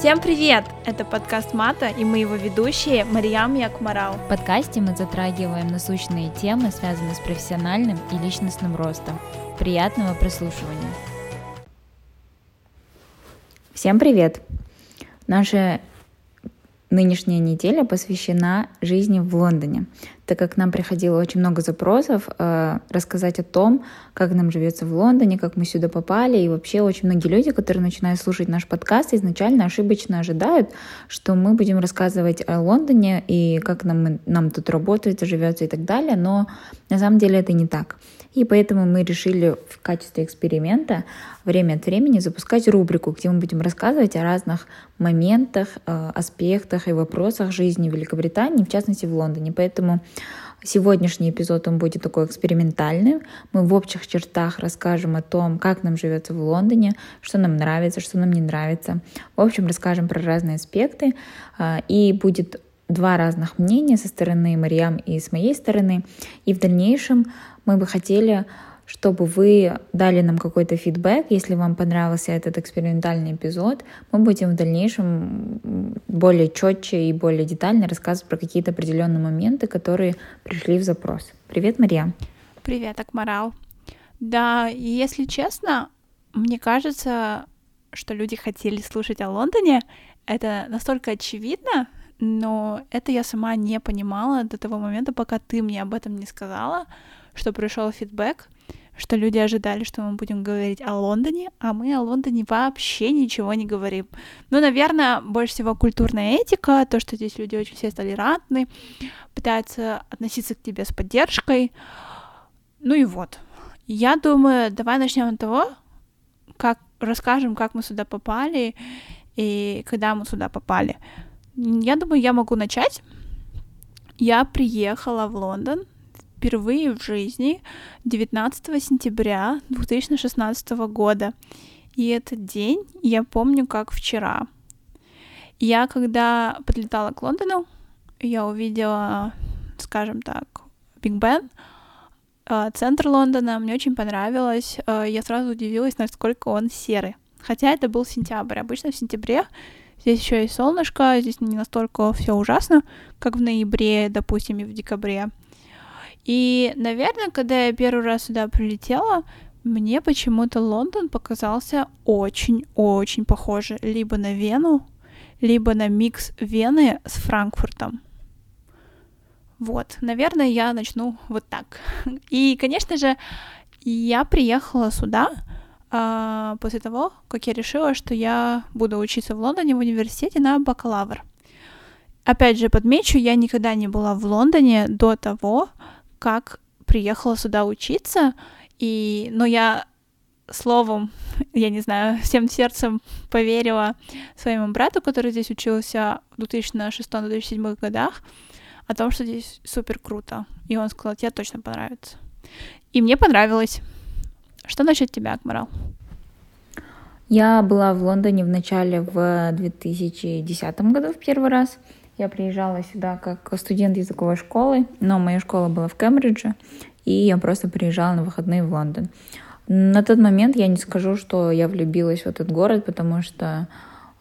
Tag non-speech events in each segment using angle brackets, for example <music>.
Всем привет! Это подкаст Мата, и мы его ведущие Мариям и Акмарал. В подкасте мы затрагиваем насущные темы, связанные с профессиональным и личностным ростом. Приятного прослушивания! Всем привет! Наша нынешняя неделя посвящена жизни в Лондоне, так как нам приходило очень много запросов э, рассказать о том, как нам живется в Лондоне, как мы сюда попали, и вообще очень многие люди, которые начинают слушать наш подкаст, изначально ошибочно ожидают, что мы будем рассказывать о Лондоне и как нам, нам тут работает, живется и так далее, но на самом деле это не так. И поэтому мы решили в качестве эксперимента время от времени запускать рубрику, где мы будем рассказывать о разных моментах, э, аспектах и вопросах жизни Великобритании, в частности в Лондоне. Поэтому Сегодняшний эпизод он будет такой экспериментальный. Мы в общих чертах расскажем о том, как нам живется в Лондоне, что нам нравится, что нам не нравится. В общем, расскажем про разные аспекты. Э, и будет два разных мнения со стороны Мариам и с моей стороны. И в дальнейшем мы бы хотели, чтобы вы дали нам какой-то фидбэк, если вам понравился этот экспериментальный эпизод. Мы будем в дальнейшем более четче и более детально рассказывать про какие-то определенные моменты, которые пришли в запрос. Привет, Мария. Привет, Акмарал. Да, если честно, мне кажется, что люди хотели слушать о Лондоне. Это настолько очевидно, но это я сама не понимала до того момента, пока ты мне об этом не сказала, что пришел фидбэк, что люди ожидали, что мы будем говорить о Лондоне, а мы о Лондоне вообще ничего не говорим. Ну, наверное, больше всего культурная этика, то, что здесь люди очень все толерантны, пытаются относиться к тебе с поддержкой. Ну и вот. Я думаю, давай начнем с того, как расскажем, как мы сюда попали и когда мы сюда попали. Я думаю, я могу начать. Я приехала в Лондон впервые в жизни 19 сентября 2016 года. И этот день я помню как вчера. Я когда подлетала к Лондону, я увидела, скажем так, Биг Бен, э, центр Лондона, мне очень понравилось. Э, я сразу удивилась, насколько он серый. Хотя это был сентябрь. Обычно в сентябре Здесь еще и солнышко, здесь не настолько все ужасно, как в ноябре, допустим, и в декабре. И, наверное, когда я первый раз сюда прилетела, мне почему-то Лондон показался очень-очень похоже либо на Вену, либо на микс Вены с Франкфуртом. Вот, наверное, я начну вот так. <laughs> И, конечно же, я приехала сюда а, после того, как я решила, что я буду учиться в Лондоне в университете на бакалавр. Опять же, подмечу, я никогда не была в Лондоне до того, как приехала сюда учиться, и, но я словом, <laughs> я не знаю, всем сердцем поверила своему брату, который здесь учился в 2006-2007 годах, о том, что здесь супер круто. И он сказал, тебе точно понравится. И мне понравилось. Что насчет тебя, Акмарал? Я была в Лондоне в начале в 2010 году в первый раз. Я приезжала сюда как студент языковой школы, но моя школа была в Кембридже, и я просто приезжала на выходные в Лондон. На тот момент я не скажу, что я влюбилась в этот город, потому что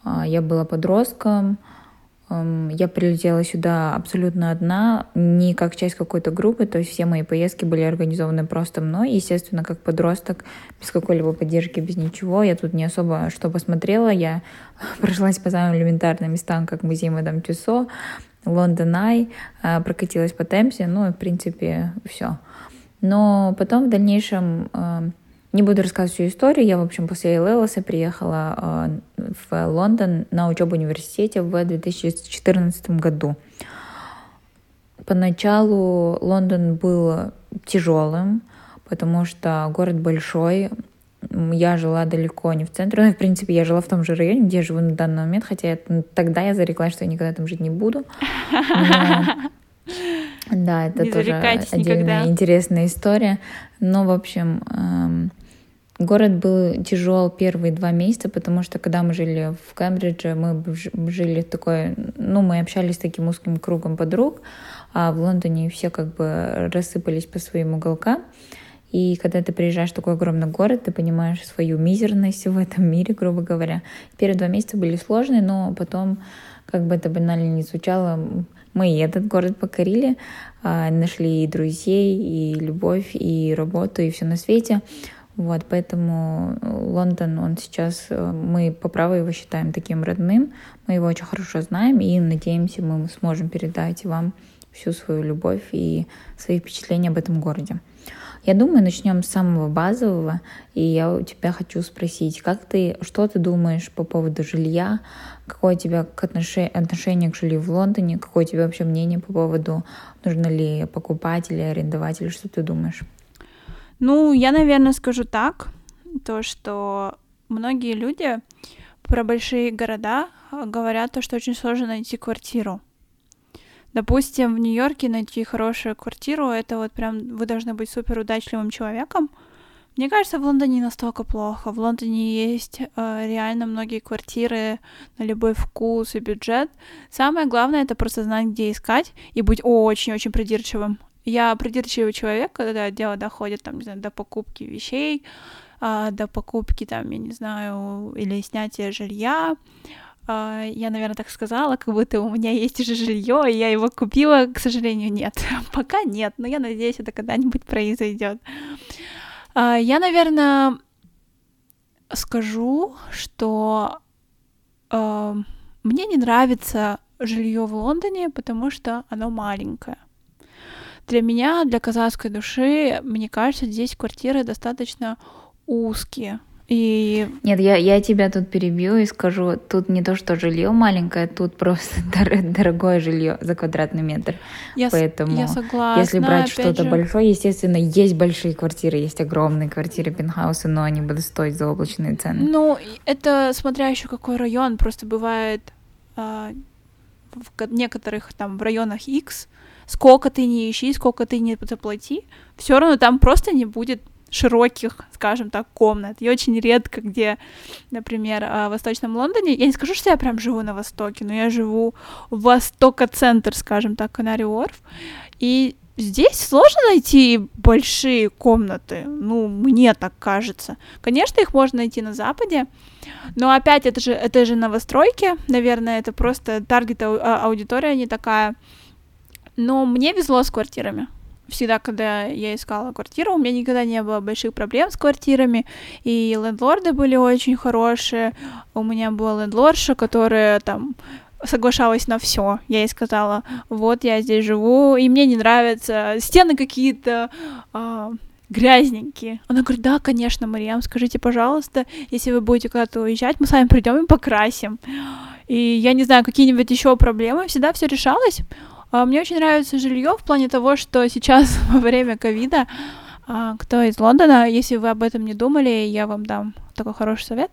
э, я была подростком, я прилетела сюда абсолютно одна, не как часть какой-то группы, то есть все мои поездки были организованы просто мной. Естественно, как подросток, без какой-либо поддержки, без ничего. Я тут не особо что посмотрела. Я <laughs> прошлась по самым элементарным местам, как музей Мадам Тюсо, Лондон Ай, э, прокатилась по Темсе, ну и, в принципе, все. Но потом в дальнейшем не буду рассказывать всю историю. Я, в общем, после ЛЛС приехала э, в Лондон на учебу в университете в 2014 году. Поначалу Лондон был тяжелым, потому что город большой. Я жила далеко не в центре. Ну, в принципе, я жила в том же районе, где я живу на данный момент, хотя я, тогда я зареклась, что я никогда там жить не буду. <laughs> Но... Да, это не тоже отдельная никогда. интересная история. Но, в общем, эм, Город был тяжел первые два месяца, потому что когда мы жили в Кембридже, мы жили в такой, ну, мы общались с таким узким кругом подруг, а в Лондоне все как бы рассыпались по своим уголкам. И когда ты приезжаешь в такой огромный город, ты понимаешь свою мизерность в этом мире, грубо говоря. Первые два месяца были сложные, но потом, как бы это банально не звучало, мы и этот город покорили, а, нашли и друзей, и любовь, и работу, и все на свете. Вот, поэтому Лондон, он сейчас, э, мы по праву его считаем таким родным, мы его очень хорошо знаем и надеемся, мы сможем передать вам всю свою любовь и свои впечатления об этом городе. Я думаю, начнем с самого базового, и я у тебя хочу спросить, как ты, что ты думаешь по поводу жилья, какое у тебя отношение к жилью в Лондоне, какое у тебя вообще мнение по поводу, нужно ли покупать или арендовать, или что ты думаешь? Ну, я, наверное, скажу так, то, что многие люди про большие города говорят то, что очень сложно найти квартиру. Допустим, в Нью-Йорке найти хорошую квартиру, это вот прям вы должны быть супер удачливым человеком. Мне кажется, в Лондоне не настолько плохо. В Лондоне есть э, реально многие квартиры на любой вкус и бюджет. Самое главное это просто знать, где искать и быть очень-очень придирчивым. Я придирчивый человек, когда дело доходит там, не знаю, до покупки вещей, э, до покупки там, я не знаю, или снятия жилья. А, я, наверное, так сказала, как будто у меня есть уже жилье, и я его купила, к сожалению, нет. <laughs> Пока нет, но я надеюсь, это когда-нибудь произойдет. А, я, наверное, скажу, что мне не нравится жилье в Лондоне, потому что оно маленькое. Для меня, для казахской души, мне кажется, здесь квартиры достаточно узкие. И... Нет, я, я тебя тут перебью и скажу, тут не то, что жилье маленькое, тут просто <laughs> дор- дорогое жилье за квадратный метр. Я, Поэтому, я согласна, если брать что-то же... большое, естественно, есть большие квартиры, есть огромные квартиры, пентхаусы, но они будут стоить заоблачные цены. Ну, это смотря еще какой район, просто бывает а, в некоторых там в районах X, сколько ты не ищи, сколько ты не заплати, все равно там просто не будет широких, скажем так, комнат. И очень редко, где, например, а, в Восточном Лондоне, я не скажу, что я прям живу на Востоке, но я живу в Востока-центр, скажем так, Канари Уорф, и здесь сложно найти большие комнаты, ну, мне так кажется. Конечно, их можно найти на Западе, но опять это же, это же новостройки, наверное, это просто таргет а, аудитория не такая. Но мне везло с квартирами всегда, когда я искала квартиру, у меня никогда не было больших проблем с квартирами, и лендлорды были очень хорошие. У меня была лендлорша, которая там соглашалась на все. Я ей сказала, вот я здесь живу, и мне не нравятся стены какие-то а, грязненькие. Она говорит, да, конечно, Мариам, скажите, пожалуйста, если вы будете куда-то уезжать, мы с вами придем и покрасим. И я не знаю, какие-нибудь еще проблемы, всегда все решалось. А, мне очень нравится жилье в плане того, что сейчас <laughs> во время ковида а, кто из Лондона, если вы об этом не думали, я вам дам такой хороший совет.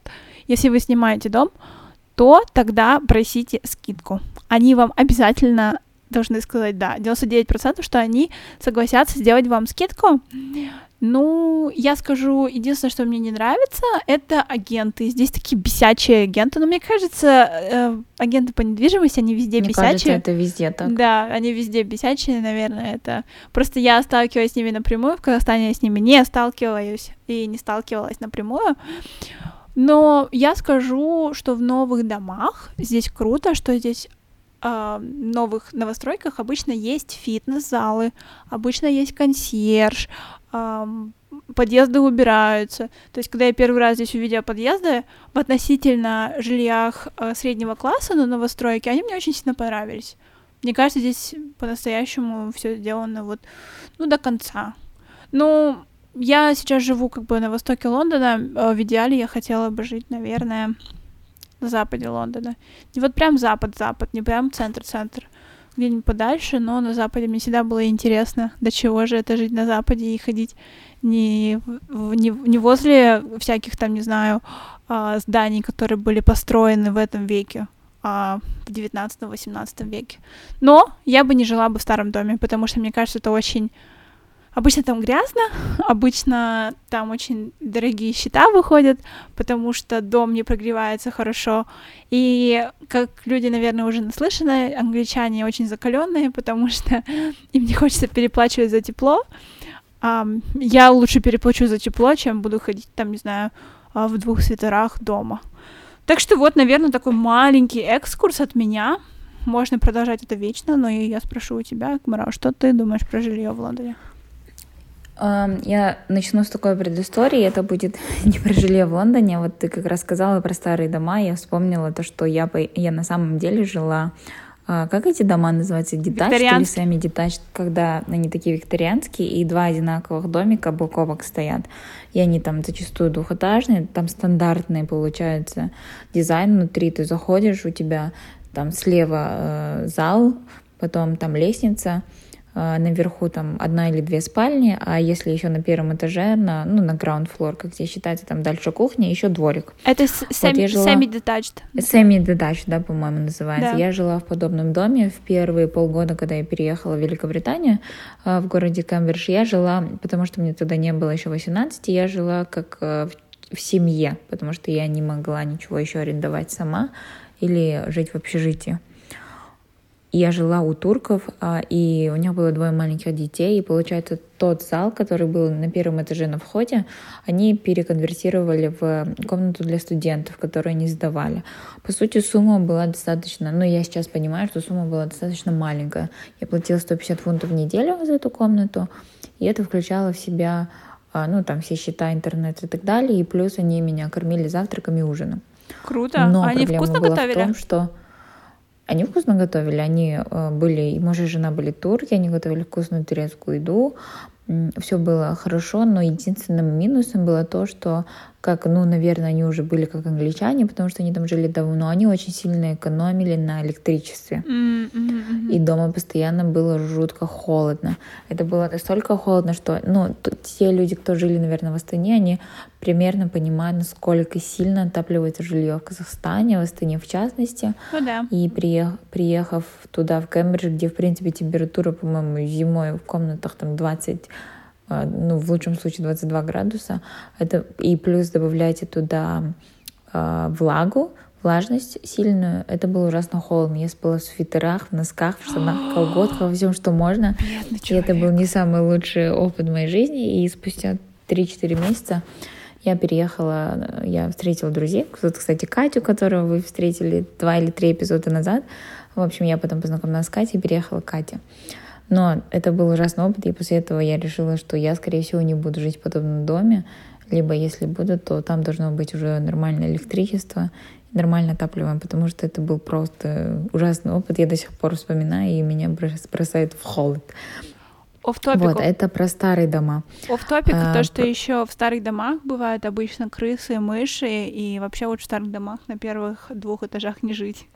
Если вы снимаете дом, то тогда просите скидку. Они вам обязательно должны сказать да. 99% что они согласятся сделать вам скидку. Ну, я скажу, единственное, что мне не нравится, это агенты. Здесь такие бесячие агенты. Но мне кажется, э, агенты по недвижимости, они везде мне бесячие. Кажется, это везде так. Да, они везде бесячие, наверное, это... Просто я сталкиваюсь с ними напрямую, в Казахстане я с ними не сталкиваюсь и не сталкивалась напрямую. Но я скажу, что в новых домах здесь круто, что здесь э, новых новостройках обычно есть фитнес-залы, обычно есть консьерж, э, подъезды убираются. То есть, когда я первый раз здесь увидела подъезды в относительно жильях э, среднего класса на новостройке, они мне очень сильно понравились. Мне кажется, здесь по-настоящему все сделано вот, ну, до конца. Ну, я сейчас живу как бы на востоке Лондона. В идеале я хотела бы жить, наверное, на западе Лондона. Не вот прям запад-запад, не прям центр-центр, где-нибудь подальше, но на западе мне всегда было интересно, до чего же это жить на западе и ходить не, не, не возле всяких там, не знаю, а, зданий, которые были построены в этом веке, а в 19-18 веке. Но я бы не жила бы в старом доме, потому что мне кажется, это очень Обычно там грязно, <laughs> обычно там очень дорогие счета выходят, потому что дом не прогревается хорошо. И как люди, наверное, уже наслышаны, англичане очень закаленные, потому что <laughs> им не хочется переплачивать за тепло. я лучше переплачу за тепло, чем буду ходить там, не знаю, а, в двух свитерах дома. Так что вот, наверное, такой маленький экскурс от меня. Можно продолжать это вечно, но я спрошу у тебя, Кмара, что ты думаешь про жилье в Лондоне? Я начну с такой предыстории. Это будет <laughs> не про жилье в Лондоне. Вот ты как раз сказала про старые дома. Я вспомнила то, что я, я на самом деле жила а, как эти дома называются? Детач или сами детач, когда они такие викторианские, и два одинаковых домика бок о бок стоят. И они там зачастую двухэтажные, там стандартные получается дизайн внутри. Ты заходишь, у тебя там слева э, зал, потом там лестница, наверху там одна или две спальни, а если еще на первом этаже, на, ну, на ground floor, как здесь считается, там дальше кухня, еще дворик. Это semi-detached. Вот semi-detached, да, по-моему, называется. Да. Я жила в подобном доме в первые полгода, когда я переехала в Великобританию, а, в городе Кембридж. Я жила, потому что мне тогда не было еще 18, я жила как э, в семье, потому что я не могла ничего еще арендовать сама или жить в общежитии я жила у турков, а, и у них было двое маленьких детей, и получается тот зал, который был на первом этаже на входе, они переконвертировали в комнату для студентов, которую они сдавали. По сути, сумма была достаточно, ну, я сейчас понимаю, что сумма была достаточно маленькая. Я платила 150 фунтов в неделю за эту комнату, и это включало в себя, а, ну, там, все счета, интернет и так далее, и плюс они меня кормили завтраком и ужином. Круто. Но а они проблема вкусно была готовили? в том, что они вкусно готовили, они э, были, и муж и жена были турки, они готовили вкусную турецкую еду, все было хорошо, но единственным минусом было то, что как, ну, наверное, они уже были как англичане, потому что они там жили давно, они очень сильно экономили на электричестве. Mm-hmm. И дома постоянно было жутко холодно. Это было настолько холодно, что, ну, те люди, кто жили, наверное, в Астане, они примерно понимают, насколько сильно отапливается жилье в Казахстане, в Астане в частности. Ну да. И приех, приехав туда, в Кембридж, где, в принципе, температура, по-моему, зимой в комнатах там 20 а, ну, в лучшем случае 22 градуса. Это, и плюс добавляйте туда э, влагу, влажность сильную. Это было ужасно холодно. Я спала в свитерах, в носках, в штанах, в колготках, во всем, что можно. и это был не самый лучший опыт в моей жизни. И спустя 3-4 месяца я переехала, я встретила друзей. Вот, кстати, Катю, которую вы встретили два или три эпизода назад. В общем, я потом познакомилась с Катей и переехала к Кате. Но это был ужасный опыт, и после этого я решила, что я, скорее всего, не буду жить в подобном доме, либо если буду, то там должно быть уже нормальное электричество, нормально отапливаем, потому что это был просто ужасный опыт. Я до сих пор вспоминаю, и меня бросает в холод. Вот, это про старые дома. Оф топик а, то, что про... еще в старых домах бывают обычно крысы, мыши, и вообще вот в старых домах на первых двух этажах не жить.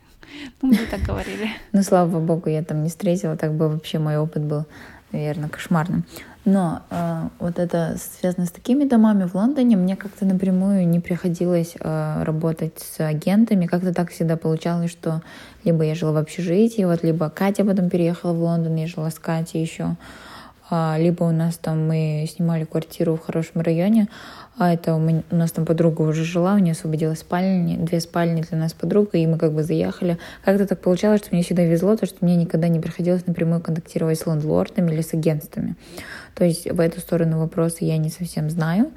Ну, мы так говорили. <laughs> Ну, слава богу, я там не встретила, так бы вообще мой опыт был, наверное, кошмарным. Но э, вот это связано с такими домами в Лондоне, мне как-то напрямую не приходилось э, работать с агентами. Как-то так всегда получалось, что либо я жила в общежитии, вот, либо Катя потом переехала в Лондон, я жила с Катей еще. А, либо у нас там мы снимали квартиру в хорошем районе, а это у, меня, у нас там подруга уже жила, у нее освободилась спальни, две спальни для нас подруга, и мы как бы заехали. Как-то так получалось, что мне всегда везло, то, что мне никогда не приходилось напрямую контактировать с лендлордами или с агентствами. То есть в эту сторону вопроса я не совсем знаю,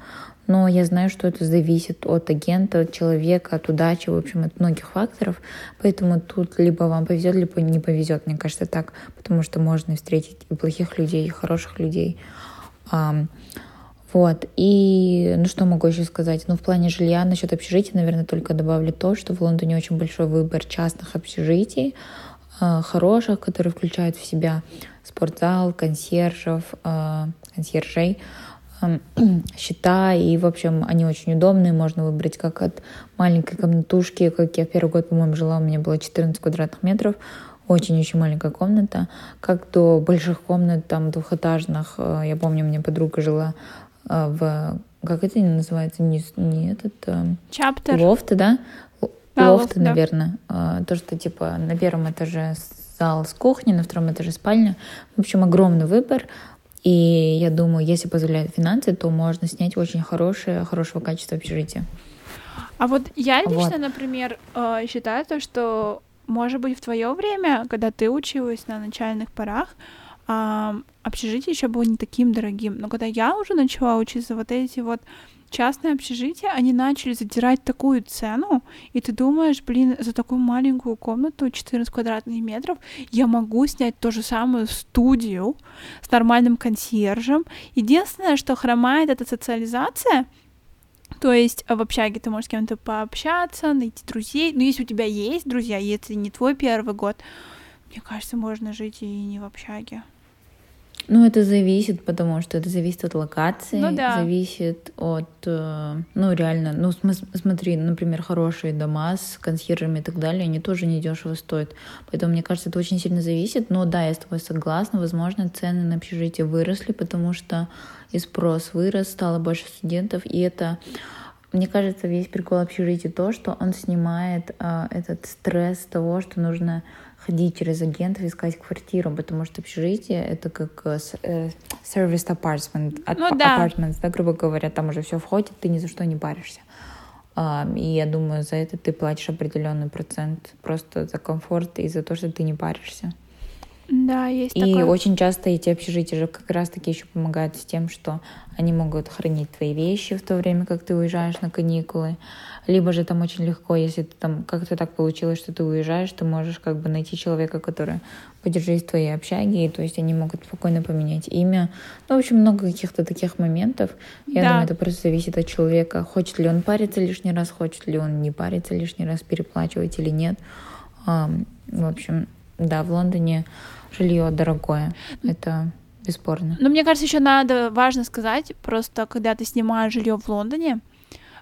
но я знаю, что это зависит от агента, от человека, от удачи, в общем, от многих факторов. Поэтому тут либо вам повезет, либо не повезет, мне кажется, так, потому что можно встретить и плохих людей, и хороших людей. Вот. И ну что могу еще сказать? Ну, в плане жилья, насчет общежития, наверное, только добавлю то, что в Лондоне очень большой выбор частных общежитий, а, хороших, которые включают в себя спортзал, консьержев, а, консьержей, <clears throat> счета, и, в общем, они очень удобные, можно выбрать как от маленькой комнатушки, как я в первый год, по-моему, жила, у меня было 14 квадратных метров, очень-очень маленькая комната, как до больших комнат, там, двухэтажных, э, я помню, у меня подруга жила э, в, как это называется, не, не этот... Э, Чаптер. Лофты, да? А, лофты, да. наверное. То, что, типа, на первом этаже зал с кухней, на втором этаже спальня. В общем, огромный выбор. И я думаю, если позволяют финансы, то можно снять очень хорошее, хорошего качества общежитие. А вот я лично, вот. например, считаю то, что, может быть, в твое время, когда ты училась на начальных порах, а, общежитие еще было не таким дорогим. Но когда я уже начала учиться, вот эти вот частные общежития, они начали задирать такую цену, и ты думаешь, блин, за такую маленькую комнату 14 квадратных метров я могу снять ту же самую студию с нормальным консьержем. Единственное, что хромает, это социализация, то есть в общаге ты можешь с кем-то пообщаться, найти друзей. Но если у тебя есть друзья, если не твой первый год, мне кажется, можно жить и не в общаге. Ну, это зависит, потому что это зависит от локации, ну, да. зависит от, э, ну, реально, ну, смотри, например, хорошие дома с консьержами и так далее, они тоже недешево стоят. Поэтому, мне кажется, это очень сильно зависит. Но да, я с тобой согласна, возможно, цены на общежитие выросли, потому что и спрос вырос, стало больше студентов, и это мне кажется, весь прикол общежития то, что он снимает э, этот стресс того, что нужно ходить через агентов, искать квартиру, потому что общежитие — это как э, э service apartment, ну, да. apartments, да, грубо говоря, там уже все входит, ты ни за что не паришься. И я думаю, за это ты платишь определенный процент просто за комфорт и за то, что ты не паришься. Да, есть И такое. очень часто эти общежития же как раз-таки еще помогают с тем, что они могут хранить твои вещи в то время, как ты уезжаешь на каникулы. Либо же там очень легко, если ты там как-то так получилось, что ты уезжаешь, ты можешь как бы найти человека, который поддержит в твоей общаге, и то есть они могут спокойно поменять имя. Ну, в общем, много каких-то таких моментов. Я да. думаю, это просто зависит от человека. Хочет ли он париться лишний раз, хочет ли он не париться лишний раз, переплачивать или нет. В общем, да, в Лондоне жилье дорогое. Это бесспорно. Но мне кажется, еще надо важно сказать, просто когда ты снимаешь жилье в Лондоне,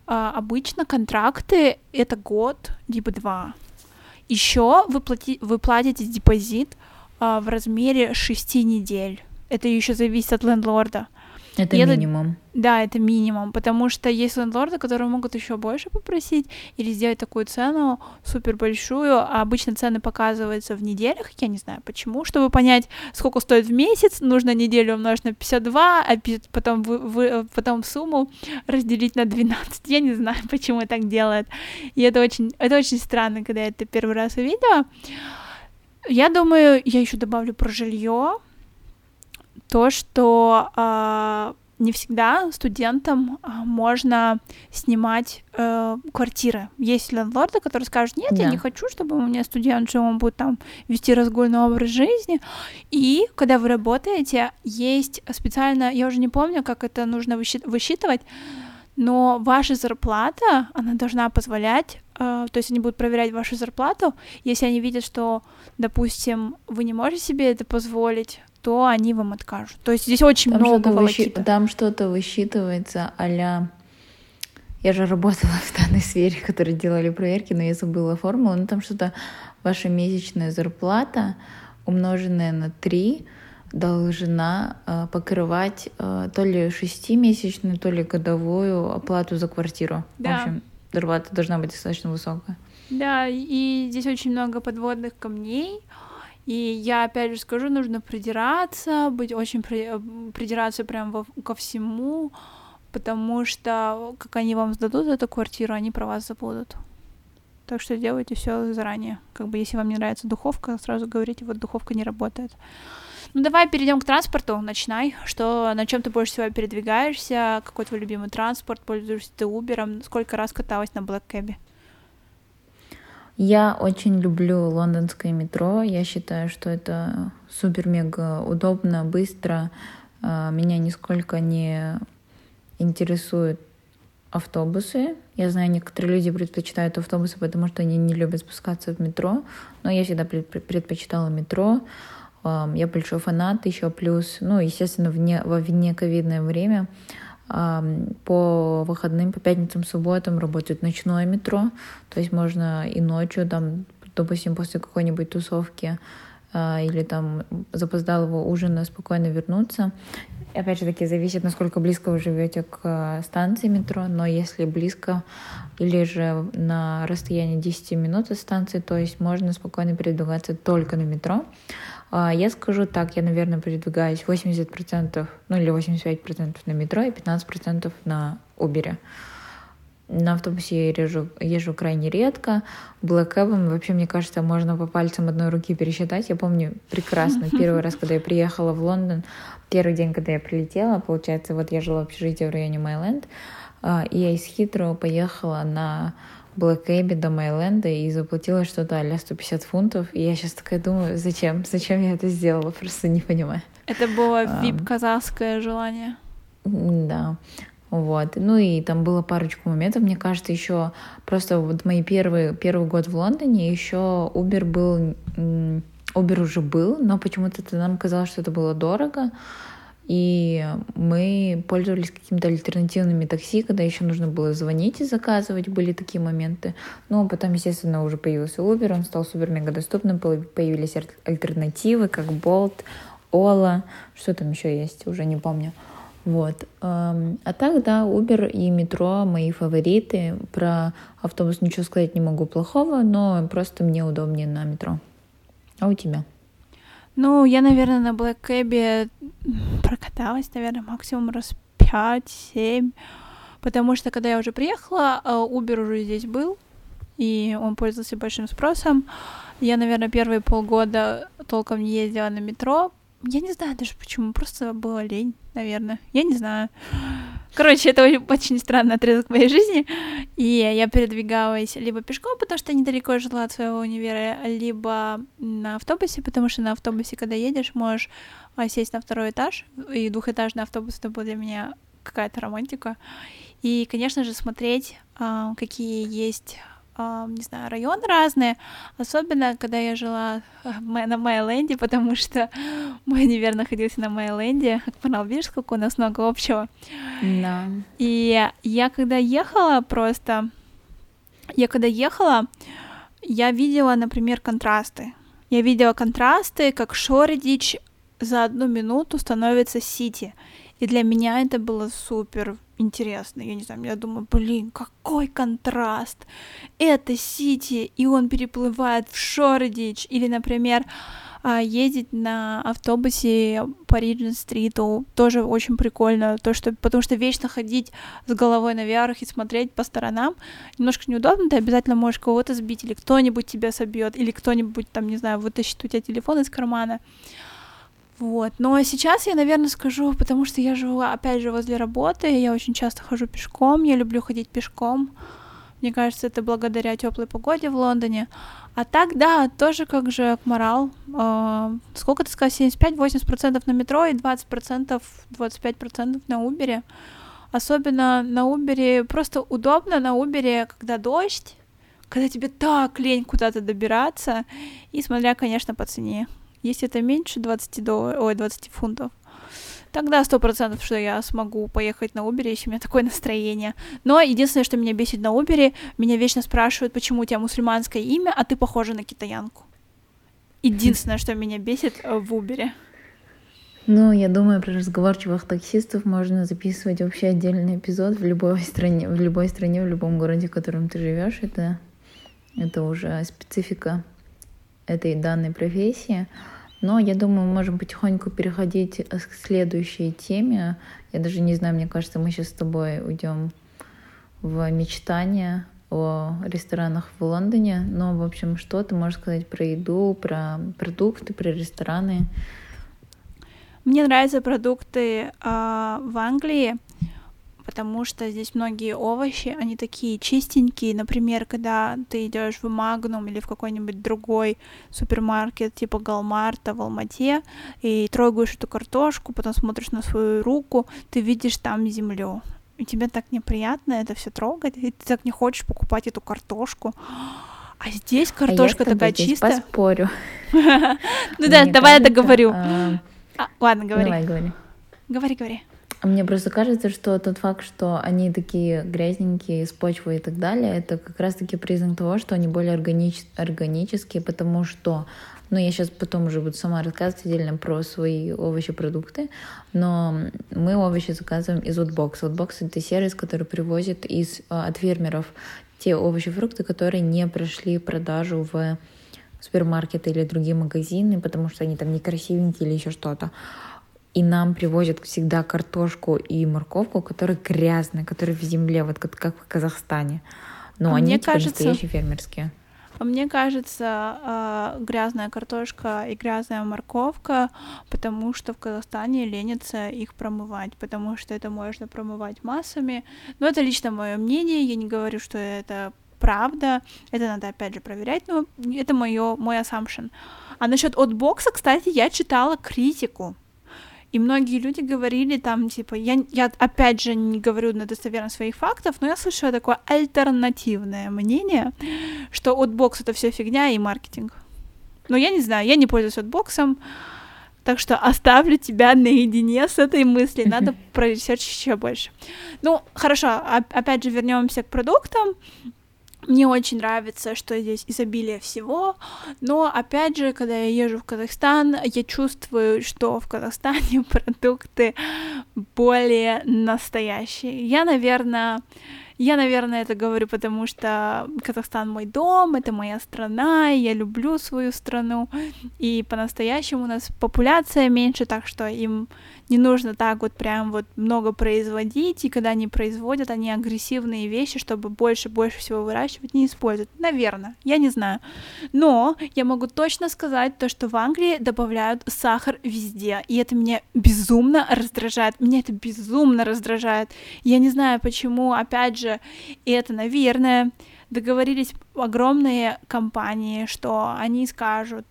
а, обычно контракты это год либо два. Еще вы, плати, вы платите депозит а, в размере шести недель. Это еще зависит от лендлорда. Это и минимум. Это, да, это минимум, потому что есть лендлорды, которые могут еще больше попросить или сделать такую цену супер большую, а обычно цены показываются в неделях, я не знаю почему, чтобы понять, сколько стоит в месяц, нужно неделю умножить на 52, а потом, вы, вы, потом сумму разделить на 12, я не знаю, <laughs> почему так делают, и это очень, это очень странно, когда я это первый раз увидела. Я думаю, я еще добавлю про жилье, то, что э, не всегда студентам э, можно снимать э, квартиры. Есть лендлорды, которые скажут, нет, да. я не хочу, чтобы у меня студент жил, он будет там вести разгульный образ жизни. И когда вы работаете, есть специально, я уже не помню, как это нужно высчитывать, но ваша зарплата, она должна позволять, э, то есть они будут проверять вашу зарплату, если они видят, что, допустим, вы не можете себе это позволить, то они вам откажут. То есть здесь очень там много волокита. Выщи... Там что-то высчитывается а Я же работала в данной сфере, которые делали проверки, но я забыла формулу. Ну, там что-то ваша месячная зарплата, умноженная на 3, должна э, покрывать э, то ли шестимесячную, то ли годовую оплату за квартиру. Да. В общем, зарплата должна быть достаточно высокая. Да, и здесь очень много подводных камней. И я опять же скажу, нужно придираться, быть очень при... придираться прям во... ко всему, потому что как они вам сдадут эту квартиру, они про вас забудут. Так что делайте все заранее. Как бы если вам не нравится духовка, сразу говорите, вот духовка не работает. Ну давай перейдем к транспорту, начинай. Что, на чем ты больше всего передвигаешься? Какой твой любимый транспорт? Пользуешься ты Uber? Сколько раз каталась на Black Cab? Я очень люблю лондонское метро. Я считаю, что это супер-мега удобно, быстро. А, меня нисколько не интересуют автобусы. Я знаю, некоторые люди предпочитают автобусы, потому что они не любят спускаться в метро. Но я всегда предпочитала метро. Я большой фанат еще плюс, ну, естественно, вне, во вне ковидное время по выходным, по пятницам, субботам работает ночное метро, то есть можно и ночью, там, допустим, после какой-нибудь тусовки а, или там запоздалого ужина спокойно вернуться. Опять же таки, зависит, насколько близко вы живете к а, станции метро, но если близко или же на расстоянии 10 минут от станции, то есть можно спокойно передвигаться только на метро. А, я скажу так, я, наверное, передвигаюсь 80%, ну или 85% на метро и 15% на Uber. на автобусе я езжу, езжу крайне редко. Блэкэбом вообще, мне кажется, можно по пальцам одной руки пересчитать. Я помню прекрасно <laughs> первый раз, когда я приехала в Лондон, первый день, когда я прилетела, получается, вот я жила в общежитии в районе Майленд, а, и я из Хитро поехала на Блэкэбе до Майленда и заплатила что-то а 150 фунтов. И я сейчас такая думаю, зачем? Зачем я это сделала? Просто не понимаю. Это было вип-казахское желание. Да. Вот. Ну и там было парочку моментов, мне кажется, еще просто вот мои первые, первый год в Лондоне еще Uber был, Uber уже был, но почему-то нам казалось, что это было дорого. И мы пользовались какими-то альтернативными такси, когда еще нужно было звонить и заказывать, были такие моменты. Ну, а потом, естественно, уже появился Uber, он стал супер мега доступным, появились альтернативы, как Bolt, Ola, что там еще есть, уже не помню. Вот. А так, да, Uber и метро мои фавориты. Про автобус ничего сказать не могу плохого, но просто мне удобнее на метро. А у тебя? Ну, я, наверное, на Black Cab прокаталась, наверное, максимум раз 5-7. Потому что, когда я уже приехала, а, Uber уже здесь был, и он пользовался большим спросом. Я, наверное, первые полгода толком не ездила на метро, я не знаю даже почему, просто было лень, наверное. Я не знаю. Короче, это очень странный отрезок моей жизни. И я передвигалась либо пешком, потому что недалеко жила от своего универа, либо на автобусе, потому что на автобусе, когда едешь, можешь а, сесть на второй этаж, и двухэтажный автобус это была для меня какая-то романтика. И, конечно же, смотреть, а, какие есть не знаю, районы разные, особенно когда я жила э, на Майленде, потому <laughs> что мой универ находился на Майленде, Акмарал, видишь, сколько у нас много общего. Да. И я когда ехала просто, я когда ехала, я видела, например, контрасты. Я видела контрасты, как Шоридич за одну минуту становится Сити. И для меня это было супер интересно. Я не знаю, я думаю, блин, какой контраст. Это Сити, и он переплывает в Шордич. Или, например, а, ездить на автобусе по Риджин-стриту тоже очень прикольно, то, что, потому что вечно ходить с головой наверх и смотреть по сторонам немножко неудобно, ты обязательно можешь кого-то сбить, или кто-нибудь тебя собьет, или кто-нибудь там, не знаю, вытащит у тебя телефон из кармана. Вот. Но сейчас я, наверное, скажу, потому что я живу, опять же, возле работы, я очень часто хожу пешком, я люблю ходить пешком. Мне кажется, это благодаря теплой погоде в Лондоне. А так, да, тоже как же Акмарал. Э, сколько ты сказал, 75-80% на метро и 20%, 25% на Убере. Особенно на Убере, просто удобно на Убере, когда дождь, когда тебе так лень куда-то добираться, и смотря, конечно, по цене. Если это меньше 20 долларов, ой, 20 фунтов, тогда сто процентов, что я смогу поехать на Uber, если у меня такое настроение. Но единственное, что меня бесит на Uber, меня вечно спрашивают, почему у тебя мусульманское имя, а ты похожа на китаянку. Единственное, что меня бесит э, в Uber. Ну, я думаю, про разговорчивых таксистов можно записывать вообще отдельный эпизод в любой стране, в любой стране, в любом городе, в котором ты живешь. Это, это уже специфика этой данной профессии. Но я думаю, мы можем потихоньку переходить к следующей теме. Я даже не знаю, мне кажется, мы сейчас с тобой уйдем в мечтания о ресторанах в Лондоне. Но, в общем, что ты можешь сказать про еду, про продукты, про рестораны? Мне нравятся продукты э, в Англии потому что здесь многие овощи, они такие чистенькие. Например, когда ты идешь в Магнум или в какой-нибудь другой супермаркет, типа Галмарта в Алмате, и трогаешь эту картошку, потом смотришь на свою руку, ты видишь там землю. И тебе так неприятно это все трогать, и ты так не хочешь покупать эту картошку. А здесь а картошка такая чистая. Поспорю. <laughs> Ну да, давай я договорю. А, ладно, говори. Давай, говори. Говори, говори. А мне просто кажется, что тот факт, что они такие грязненькие, с почвой и так далее, это как раз-таки признак того, что они более органич... органические, потому что, ну, я сейчас потом уже буду сама рассказывать отдельно про свои овощи-продукты, но мы овощи заказываем из Outbox. Outbox — это сервис, который привозит из, а, от фермеров те овощи-фрукты, которые не прошли продажу в супермаркеты или другие магазины, потому что они там некрасивенькие или еще что-то. И нам привозят всегда картошку и морковку, которые грязные, которые в земле, вот как, как в Казахстане. Но А они мне типа кажется- настоящие фермерские. А Мне кажется, а, грязная картошка и грязная морковка, потому что в Казахстане ленятся их промывать, потому что это можно промывать массами. Но это лично мое мнение, я не говорю, что это правда, это надо опять же проверять, но это моё, мой assumption. А насчет отбокса, кстати, я читала критику. И многие люди говорили там, типа, я, я опять же не говорю на достоверно своих фактов, но я слышала такое альтернативное мнение, что отбокс это все фигня и маркетинг. Но я не знаю, я не пользуюсь отбоксом, так что оставлю тебя наедине с этой мыслью. Надо <laughs> проресерчить еще больше. Ну, хорошо, оп- опять же вернемся к продуктам. Мне очень нравится, что здесь изобилие всего, но опять же, когда я езжу в Казахстан, я чувствую, что в Казахстане <laughs> продукты более настоящие. Я, наверное, я, наверное, это говорю, потому что Казахстан мой дом, это моя страна, и я люблю свою страну, и по-настоящему у нас популяция меньше, так что им не нужно так вот прям вот много производить, и когда они производят, они агрессивные вещи, чтобы больше-больше всего выращивать, не используют. Наверное, я не знаю. Но я могу точно сказать то, что в Англии добавляют сахар везде, и это меня безумно раздражает. Меня это безумно раздражает. Я не знаю, почему, опять же, это, наверное, договорились огромные компании, что они скажут,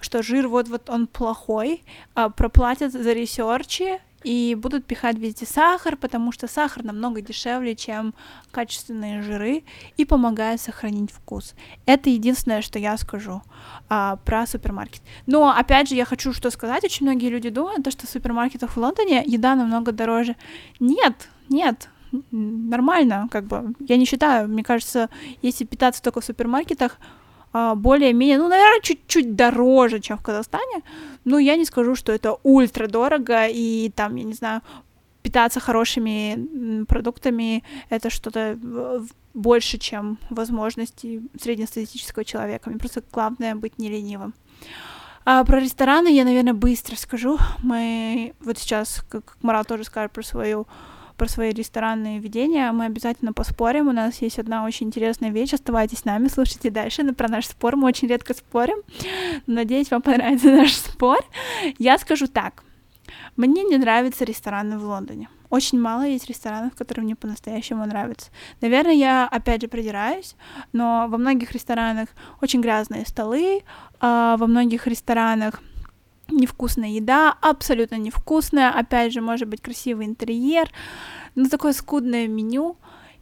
что жир вот-вот он плохой, а, проплатят за ресерчи и будут пихать везде сахар, потому что сахар намного дешевле, чем качественные жиры, и помогает сохранить вкус. Это единственное, что я скажу а, про супермаркет. Но, опять же, я хочу что сказать. Очень многие люди думают, то, что в супермаркетах в Лондоне еда намного дороже. Нет, нет, нормально, как бы. Я не считаю, мне кажется, если питаться только в супермаркетах, более-менее, ну, наверное, чуть-чуть дороже, чем в Казахстане, но я не скажу, что это ультра дорого, и там, я не знаю, питаться хорошими продуктами это что-то в- больше, чем возможности среднестатистического человека. Мне просто главное быть не ленивым. А про рестораны я, наверное, быстро скажу. Мы вот сейчас, как Марал тоже скажет про свою про свои ресторанные видения, мы обязательно поспорим. У нас есть одна очень интересная вещь. Оставайтесь с нами, слушайте дальше но про наш спор. Мы очень редко спорим. Надеюсь, вам понравится наш спор. Я скажу так. Мне не нравятся рестораны в Лондоне. Очень мало есть ресторанов, которые мне по-настоящему нравятся. Наверное, я опять же придираюсь, но во многих ресторанах очень грязные столы, а во многих ресторанах невкусная еда, абсолютно невкусная, опять же, может быть красивый интерьер, но такое скудное меню,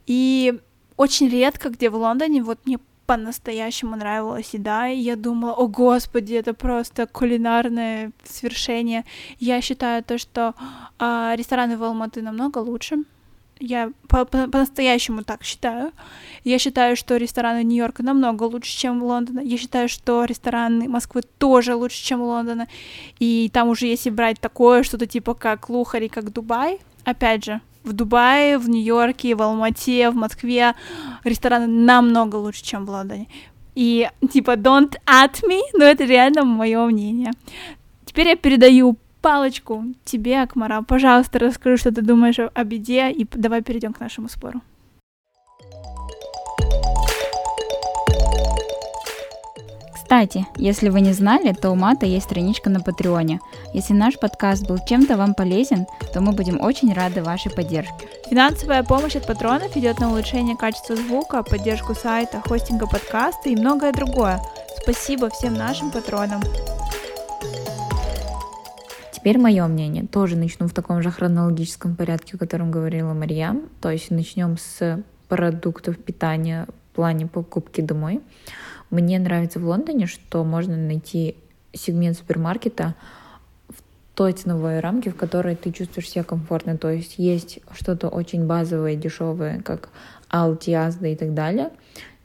и очень редко, где в Лондоне, вот мне по-настоящему нравилась еда, и я думала, о господи, это просто кулинарное свершение. Я считаю то, что а, рестораны в Алматы намного лучше. Я по- по- по-настоящему так считаю. Я считаю, что рестораны Нью-Йорка намного лучше, чем Лондона. Я считаю, что рестораны Москвы тоже лучше, чем Лондона. И там уже если брать такое, что-то типа как Лухари, как Дубай, опять же, в Дубае, в Нью-Йорке, в Алмате, в Москве рестораны намного лучше, чем в Лондоне. И типа don't at me, но это реально мое мнение. Теперь я передаю палочку тебе, Акмара. Пожалуйста, расскажи, что ты думаешь о, о беде, и давай перейдем к нашему спору. Кстати, если вы не знали, то у Мата есть страничка на Патреоне. Если наш подкаст был чем-то вам полезен, то мы будем очень рады вашей поддержке. Финансовая помощь от патронов идет на улучшение качества звука, поддержку сайта, хостинга подкаста и многое другое. Спасибо всем нашим патронам. Теперь мое мнение. Тоже начну в таком же хронологическом порядке, о котором говорила Марьям. То есть начнем с продуктов питания в плане покупки домой. Мне нравится в Лондоне, что можно найти сегмент супермаркета в той ценовой рамке, в которой ты чувствуешь себя комфортно. То есть есть что-то очень базовое, дешевое, как Aldi, Asda и так далее.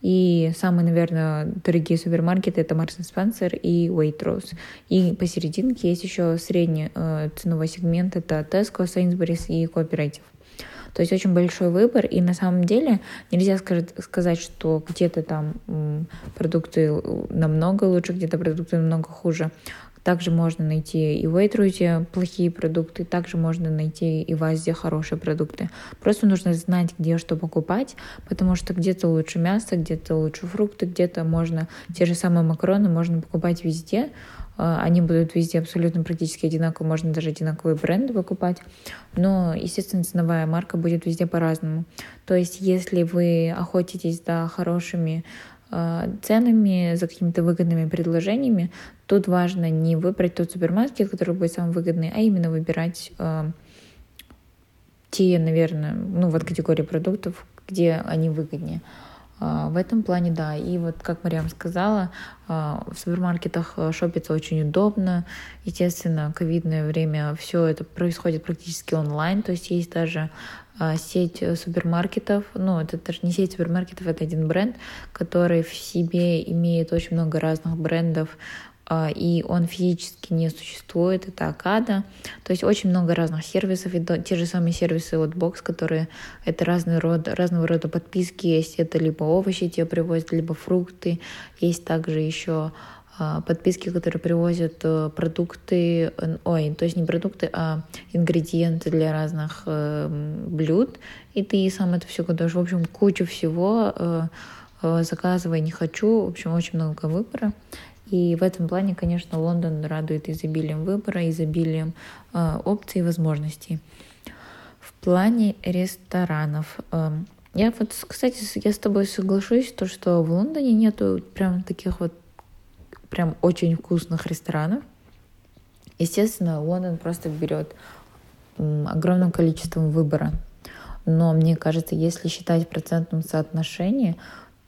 И самые, наверное, дорогие супермаркеты это Marks Spencer и Waitrose. И посерединке есть еще средний э, ценовой сегмент, это Tesco, Sainsbury's и Cooperative. То есть очень большой выбор, и на самом деле нельзя сказать, что где-то там продукты намного лучше, где-то продукты намного хуже. Также можно найти и в Waitrose плохие продукты, также можно найти и в Азии хорошие продукты. Просто нужно знать, где что покупать, потому что где-то лучше мясо, где-то лучше фрукты, где-то можно те же самые макароны можно покупать везде, а, они будут везде абсолютно практически одинаковые, можно даже одинаковые бренды покупать. Но, естественно, ценовая марка будет везде по-разному. То есть, если вы охотитесь за хорошими а, ценами, за какими-то выгодными предложениями, тут важно не выбрать тот супермаркет, который будет самый выгодный, а именно выбирать э, те, наверное, ну вот категории продуктов, где они выгоднее. В этом плане, да. И вот, как Мариам сказала, в супермаркетах э, шопиться очень удобно. Естественно, ковидное время все это происходит практически онлайн. То есть есть даже сеть супермаркетов, ну, это даже не сеть супермаркетов, это один бренд, который в себе имеет очень много разных брендов, и он физически не существует, это Акада. То есть очень много разных сервисов, и те же самые сервисы от Box, которые это разный род, разного рода подписки есть, это либо овощи тебе привозят, либо фрукты, есть также еще а, подписки, которые привозят э, продукты, ой, то есть не продукты, а ингредиенты для разных э, блюд, и ты сам это все готовишь. В общем, кучу всего э, заказывай не хочу, в общем, очень много выбора. И в этом плане, конечно, Лондон радует изобилием выбора, изобилием э, опций и возможностей. В плане ресторанов. Э, я вот, кстати, я с тобой соглашусь, то, что в Лондоне нету прям таких вот прям очень вкусных ресторанов. Естественно, Лондон просто берет огромным количеством выбора. Но мне кажется, если считать в процентном соотношении,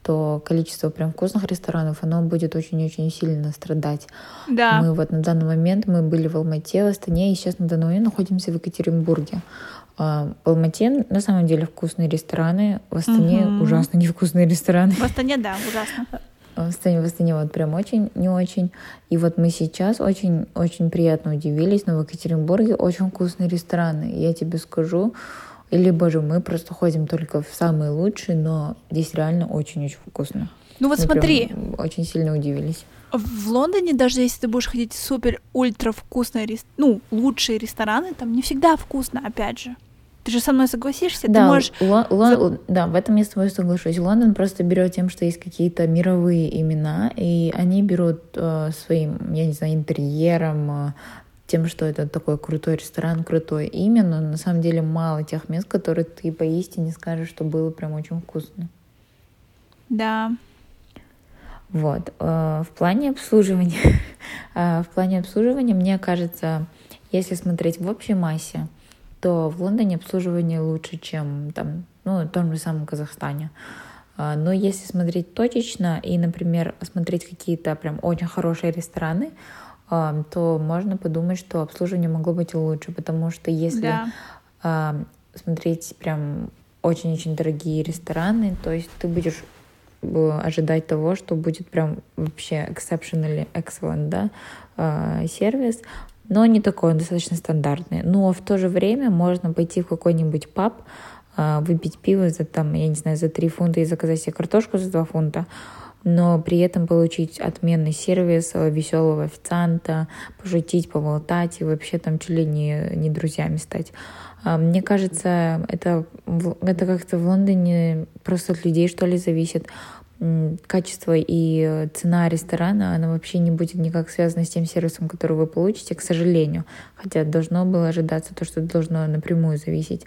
то количество прям вкусных ресторанов, оно будет очень-очень сильно страдать. Да. Мы вот на данный момент, мы были в Алмате, в Астане, и сейчас на данный момент находимся в Екатеринбурге. А, в Алмате на самом деле вкусные рестораны, в Астане угу. ужасно невкусные рестораны. В Астане, да, ужасно. В Астане, в Астане вот прям очень, не очень. И вот мы сейчас очень-очень приятно удивились, но в Екатеринбурге очень вкусные рестораны. Я тебе скажу, или, боже, мы просто ходим только в самые лучшие, но здесь реально очень-очень вкусно. Ну вот мы смотри. Очень сильно удивились. В Лондоне, даже если ты будешь ходить в супер ультра вкусные, ну, лучшие рестораны, там не всегда вкусно, опять же. Ты же со мной согласишься? Да, ты можешь... Ло- Ло- да, в этом я с тобой соглашусь. Лондон просто берет тем, что есть какие-то мировые имена, и они берут э, своим, я не знаю, интерьером, э, тем, что это такой крутой ресторан, крутое имя, но на самом деле мало тех мест, которые ты поистине скажешь, что было прям очень вкусно. Да. Вот. Э, в плане обслуживания, <laughs> э, в плане обслуживания, мне кажется, если смотреть в общей массе, то в Лондоне обслуживание лучше, чем там, ну, в том же самом Казахстане. Э, но если смотреть точечно и, например, смотреть какие-то прям очень хорошие рестораны, то можно подумать, что обслуживание могло быть лучше, потому что если да. смотреть прям очень-очень дорогие рестораны, то есть ты будешь э, ожидать того, что будет прям вообще exceptionally excellent, да, а, сервис, но не такой, он достаточно стандартный. Но в то же время можно пойти в какой-нибудь паб, а, выпить пиво за там, я не знаю, за 3 фунта и заказать себе картошку за 2 фунта, но при этом получить отменный сервис, э, веселого официанта, пошутить, поболтать и вообще там чуть ли не, не друзьями стать. А, мне кажется, это, это как-то в Лондоне просто от людей, что ли, зависит. Качество и цена ресторана, она вообще не будет никак связана с тем сервисом, который вы получите, к сожалению. Хотя должно было ожидаться то, что должно напрямую зависеть.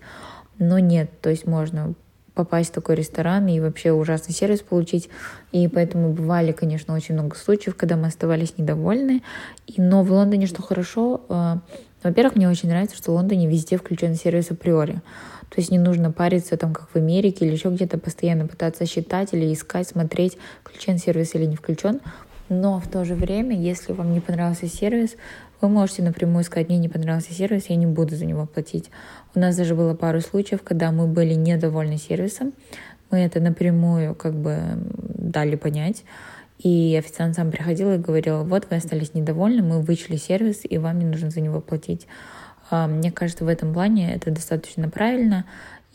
Но нет, то есть можно попасть в такой ресторан и вообще ужасный сервис получить. И поэтому бывали, конечно, очень много случаев, когда мы оставались недовольны. И, но в Лондоне что хорошо, э, во-первых, мне очень нравится, что в Лондоне везде включен сервис априори. То есть не нужно париться там, как в Америке или еще где-то постоянно пытаться считать или искать, смотреть, включен сервис или не включен. Но в то же время, если вам не понравился сервис, вы можете напрямую сказать, мне не понравился сервис, я не буду за него платить. У нас даже было пару случаев, когда мы были недовольны сервисом, мы это напрямую как бы дали понять, и официант сам приходил и говорил, вот вы остались недовольны, мы вычли сервис, и вам не нужно за него платить. А, мне кажется, в этом плане это достаточно правильно.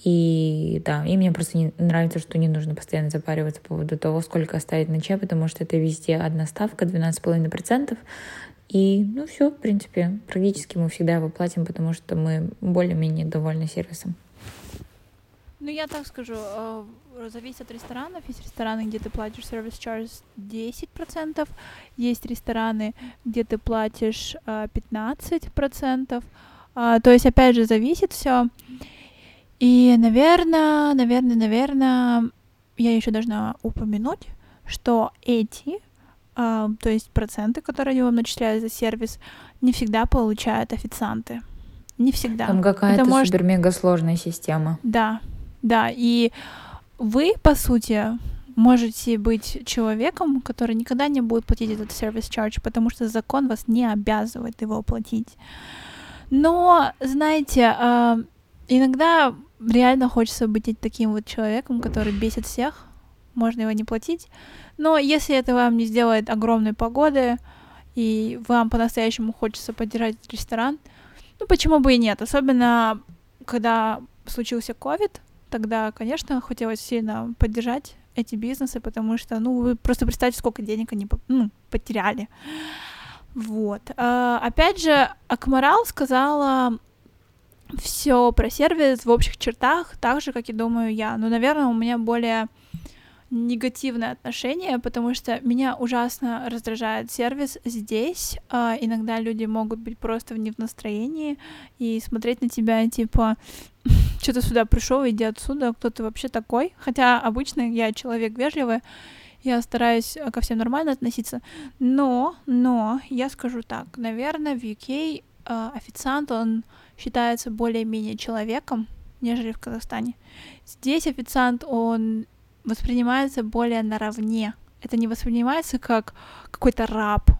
И да, и мне просто не нравится, что не нужно постоянно запариваться по поводу того, сколько оставить на чай, потому что это везде одна ставка, 12,5%. И, ну, все, в принципе, практически мы всегда его платим, потому что мы более-менее довольны сервисом. Ну, я так скажу, э, зависит от ресторанов. Есть рестораны, где ты платишь сервис charge 10%, есть рестораны, где ты платишь 15%. А, то есть, опять же, зависит все. И, наверное, наверное, наверное, я еще должна упомянуть, что эти, то есть проценты, которые они вам начисляют за сервис, не всегда получают официанты. Не всегда. Там какая-то может... супер-мега сложная система. Да, да. И вы, по сути, можете быть человеком, который никогда не будет платить этот сервис charge, потому что закон вас не обязывает его платить. Но, знаете, а, иногда реально хочется быть таким вот человеком, который бесит всех, можно его не платить. Но если это вам не сделает огромной погоды, и вам по-настоящему хочется поддержать ресторан, ну почему бы и нет? Особенно, когда случился ковид, тогда, конечно, хотелось сильно поддержать эти бизнесы, потому что, ну, вы просто представьте, сколько денег они ну, потеряли. Вот. А, опять же, Акмарал сказала все про сервис в общих чертах, так же, как и думаю я. Но, наверное, у меня более негативное отношение, потому что меня ужасно раздражает сервис здесь. А, иногда люди могут быть просто не в настроении и смотреть на тебя типа <laughs> что ты сюда пришел, иди отсюда, кто ты вообще такой. Хотя обычно я человек вежливый, я стараюсь ко всем нормально относиться. Но, но, я скажу так, наверное, в UK э, официант, он считается более-менее человеком, нежели в Казахстане. Здесь официант, он воспринимается более наравне. Это не воспринимается как какой-то раб.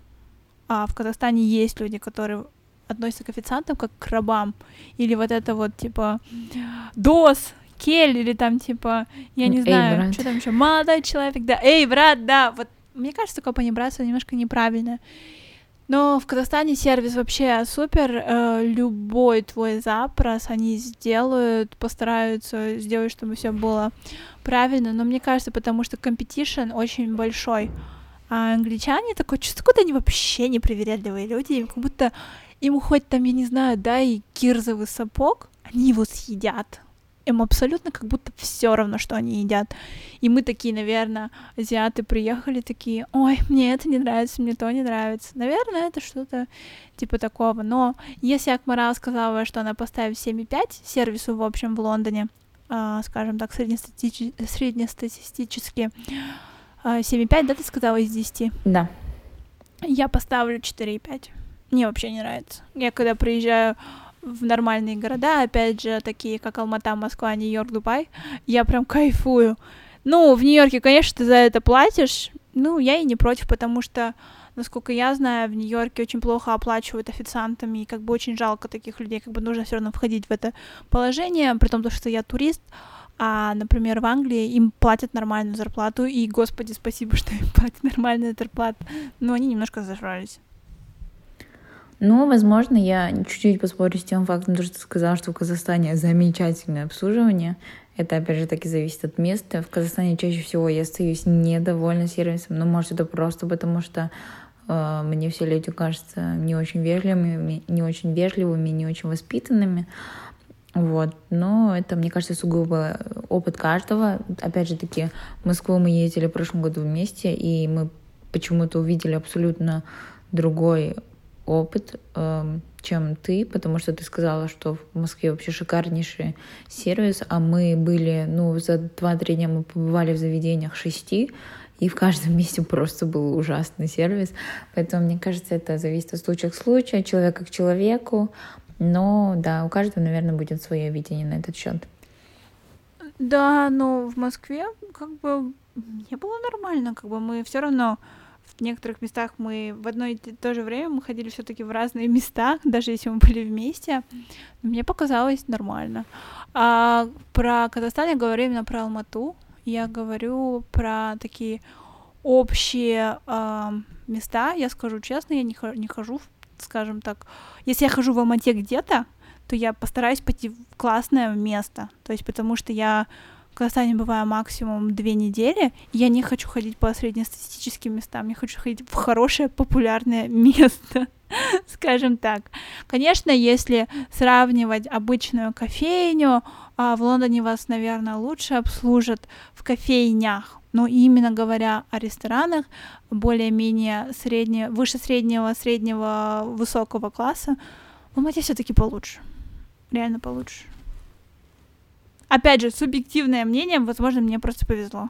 А в Казахстане есть люди, которые относятся к официантам как к рабам. Или вот это вот, типа, дос, кель, или там, типа, я не знаю, эй, что там еще, молодой человек, да, эй, брат, да, вот, мне кажется, такое панибратство немножко неправильно. Но в Казахстане сервис вообще супер. Э, любой твой запрос они сделают, постараются сделать, чтобы все было правильно. Но мне кажется, потому что competition очень большой. А англичане такое чувство, куда они вообще не привередливые люди, как будто им хоть там, я не знаю, да, и кирзовый сапог, они его съедят им абсолютно как будто все равно, что они едят. И мы такие, наверное, азиаты приехали такие, ой, мне это не нравится, мне то не нравится. Наверное, это что-то типа такого. Но если Акмарал сказала, что она поставит 7,5 сервису, в общем, в Лондоне, э, скажем так, среднестати... среднестатистически, э, 7,5, да, ты сказала, из 10? Да. Я поставлю 4,5. Мне вообще не нравится. Я когда приезжаю в нормальные города, опять же, такие как Алмата, Москва, Нью-Йорк, Дубай, я прям кайфую. Ну, в Нью-Йорке, конечно, ты за это платишь, ну, я и не против, потому что, насколько я знаю, в Нью-Йорке очень плохо оплачивают официантами, и как бы очень жалко таких людей, как бы нужно все равно входить в это положение, при том, что я турист, а, например, в Англии им платят нормальную зарплату, и, господи, спасибо, что им <laughs> платят нормальную зарплату, но они немножко зажрались. Ну, возможно, я чуть-чуть поспорю с тем фактом, что ты сказала, что в Казахстане замечательное обслуживание. Это, опять же, таки зависит от места. В Казахстане чаще всего я остаюсь недовольна сервисом, но, может, это просто потому, что э, мне все люди кажутся не очень вежливыми, не очень вежливыми, не очень воспитанными. Вот. Но это, мне кажется, сугубо опыт каждого. Опять же таки, в Москву мы ездили в прошлом году вместе, и мы почему-то увидели абсолютно другой опыт, эм, чем ты, потому что ты сказала, что в Москве вообще шикарнейший сервис, а мы были, ну, за 2-3 дня мы побывали в заведениях шести, и в каждом <laughs> месте просто был ужасный сервис. Поэтому, мне кажется, это зависит от случая к случаю, человека к человеку. Но да, у каждого, наверное, будет свое видение на этот счет. Да, но в Москве как бы не было нормально, как бы мы все равно в некоторых местах мы в одно и то же время мы ходили все-таки в разные места, <laughs> даже если мы были вместе. Мне показалось нормально. А про Казахстан я говорю именно про Алмату. Я говорю про такие общие э, места. Я скажу честно, я не, не хожу, скажем так. Если я хожу в Алмате где-то, то я постараюсь пойти в классное место. То есть потому что я Казахстане бываю максимум две недели, я не хочу ходить по среднестатистическим местам, я хочу ходить в хорошее популярное <laughs> место, скажем так. Конечно, если сравнивать обычную кофейню, а в Лондоне вас, наверное, лучше обслужат в кофейнях, но именно говоря о ресторанах более-менее средне, выше среднего, среднего, высокого класса, в Алмате все-таки получше. Реально получше. Опять же, субъективное мнение, возможно, мне просто повезло.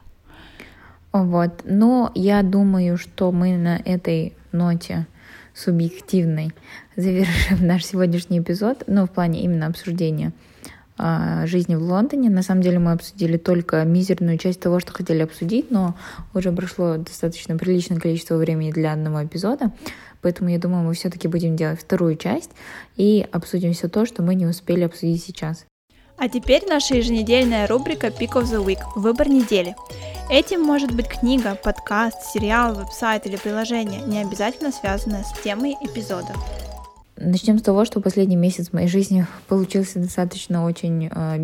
Вот, но я думаю, что мы на этой ноте субъективной завершим наш сегодняшний эпизод, ну, в плане именно обсуждения а, жизни в Лондоне. На самом деле мы обсудили только мизерную часть того, что хотели обсудить, но уже прошло достаточно приличное количество времени для одного эпизода. Поэтому я думаю, мы все-таки будем делать вторую часть и обсудим все то, что мы не успели обсудить сейчас. А теперь наша еженедельная рубрика Pick of the Week – выбор недели. Этим может быть книга, подкаст, сериал, веб-сайт или приложение, не обязательно связанное с темой эпизода. Начнем с того, что последний месяц моей жизни получился достаточно очень э,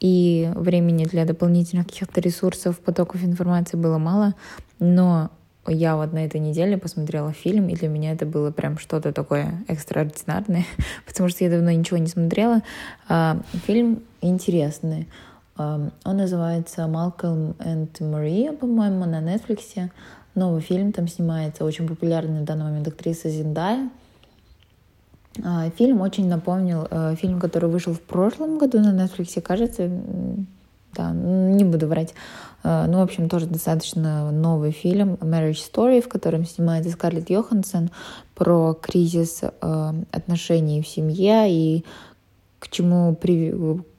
и времени для дополнительных каких-то ресурсов, потоков информации было мало, но я вот на этой неделе посмотрела фильм, и для меня это было прям что-то такое экстраординарное, <laughs> потому что я давно ничего не смотрела. А, фильм интересный. А, он называется «Малкольм и Мария», по-моему, на Netflix. Новый фильм, там снимается очень популярная на данный момент актриса Зиндая. А, фильм очень напомнил фильм, который вышел в прошлом году на Netflix, кажется, да, не буду врать. Э, ну, в общем, тоже достаточно новый фильм Marriage Story, в котором снимается Скарлетт Йоханссон про кризис э, отношений в семье и к чему при...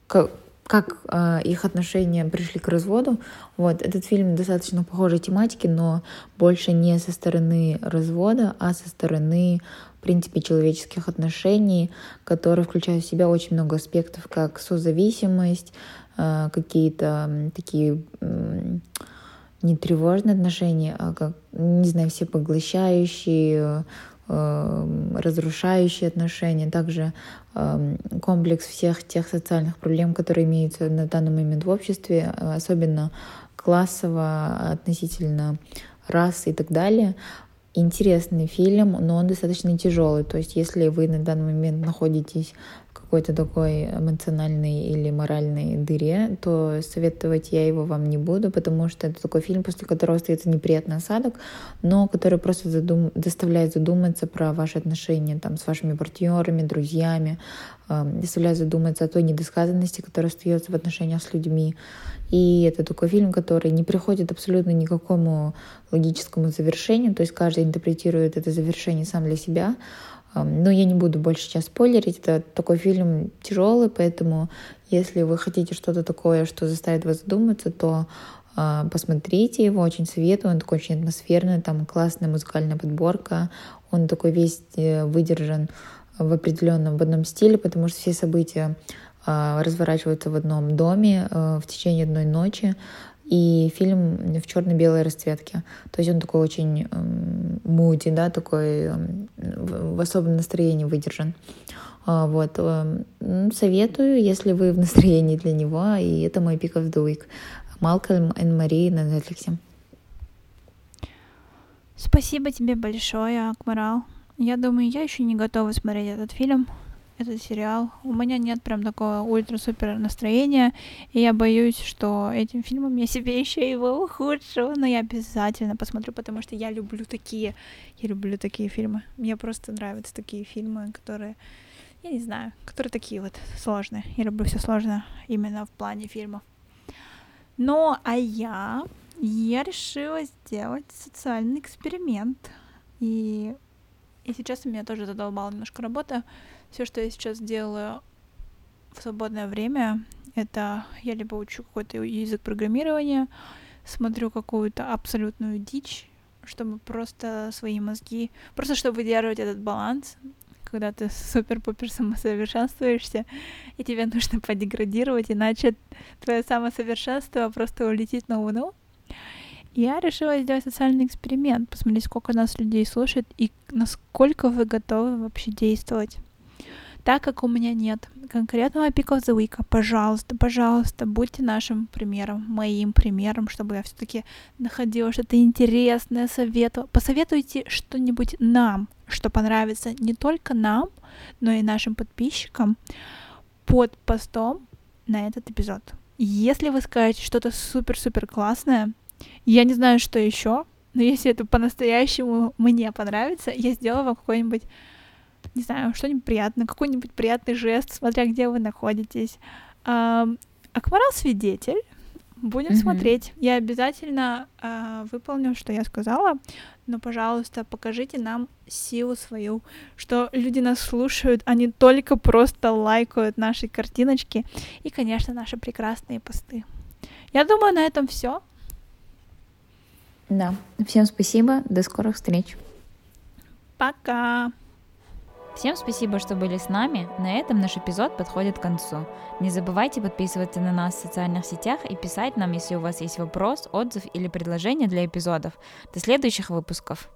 как, э, их отношения пришли к разводу. Вот этот фильм достаточно похожей тематики, но больше не со стороны развода, а со стороны, в принципе, человеческих отношений, которые включают в себя очень много аспектов, как созависимость, какие-то такие не тревожные отношения, а как, не знаю, все поглощающие, э, разрушающие отношения, также эм, комплекс всех тех социальных проблем, которые имеются на данный момент в обществе, особенно классово, относительно расы и так далее. Интересный фильм, но он достаточно тяжелый. То есть, если вы на данный момент находитесь какой-то такой эмоциональной или моральной дыре, то советовать я его вам не буду, потому что это такой фильм, после которого остается неприятный осадок, но который просто задум... заставляет задуматься про ваши отношения там, с вашими партнерами, друзьями, э, заставляет задуматься о той недосказанности, которая остается в отношениях с людьми. И это такой фильм, который не приходит абсолютно никакому логическому завершению, то есть каждый интерпретирует это завершение сам для себя, но я не буду больше сейчас спойлерить. Это такой фильм тяжелый, поэтому если вы хотите что-то такое, что заставит вас задуматься, то а, посмотрите его, очень советую. Он такой очень атмосферный, там классная музыкальная подборка. Он такой весь э, выдержан в определенном, в одном стиле, потому что все события а, разворачиваются в одном доме э, в течение одной ночи и фильм в черно-белой расцветке. То есть он такой очень эм, муди, да, такой эм, в особом настроении выдержан. А, вот. Эм, советую, если вы в настроении для него, и это мой pick of the week. Малкольм и Мари на Netflix. Спасибо тебе большое, Акмарал. Я думаю, я еще не готова смотреть этот фильм этот сериал. У меня нет прям такого ультра-супер настроения, и я боюсь, что этим фильмом я себе еще его ухудшу, но я обязательно посмотрю, потому что я люблю такие, я люблю такие фильмы. Мне просто нравятся такие фильмы, которые, я не знаю, которые такие вот сложные. Я люблю все сложное именно в плане фильмов. Ну, а я, я решила сделать социальный эксперимент. И, и сейчас у меня тоже задолбала немножко работа. Все, что я сейчас делаю в свободное время, это я либо учу какой-то язык программирования, смотрю какую-то абсолютную дичь, чтобы просто свои мозги, просто чтобы выдерживать этот баланс, когда ты <laughs> супер-пупер самосовершенствуешься, и тебе нужно подеградировать, иначе твое самосовершенство просто улетит на Луну. Я решила сделать социальный эксперимент, посмотреть, сколько нас людей слушает и насколько вы готовы вообще действовать. Так как у меня нет конкретного Pick of the Week, пожалуйста, пожалуйста, будьте нашим примером, моим примером, чтобы я все-таки находила что-то интересное, советовала. Посоветуйте что-нибудь нам, что понравится не только нам, но и нашим подписчикам под постом на этот эпизод. Если вы скажете что-то супер-супер классное, я не знаю, что еще, но если это по-настоящему мне понравится, я сделаю вам какой-нибудь не знаю, что-нибудь приятное, какой-нибудь приятный жест, смотря где вы находитесь. Акварел свидетель. Будем mm-hmm. смотреть. Я обязательно э, выполню, что я сказала. Но, пожалуйста, покажите нам силу свою, что люди нас слушают, не только просто лайкают наши картиночки и, конечно, наши прекрасные посты. Я думаю, на этом все. Да. Всем спасибо. До скорых встреч. Пока. Всем спасибо, что были с нами. На этом наш эпизод подходит к концу. Не забывайте подписываться на нас в социальных сетях и писать нам, если у вас есть вопрос, отзыв или предложение для эпизодов. До следующих выпусков.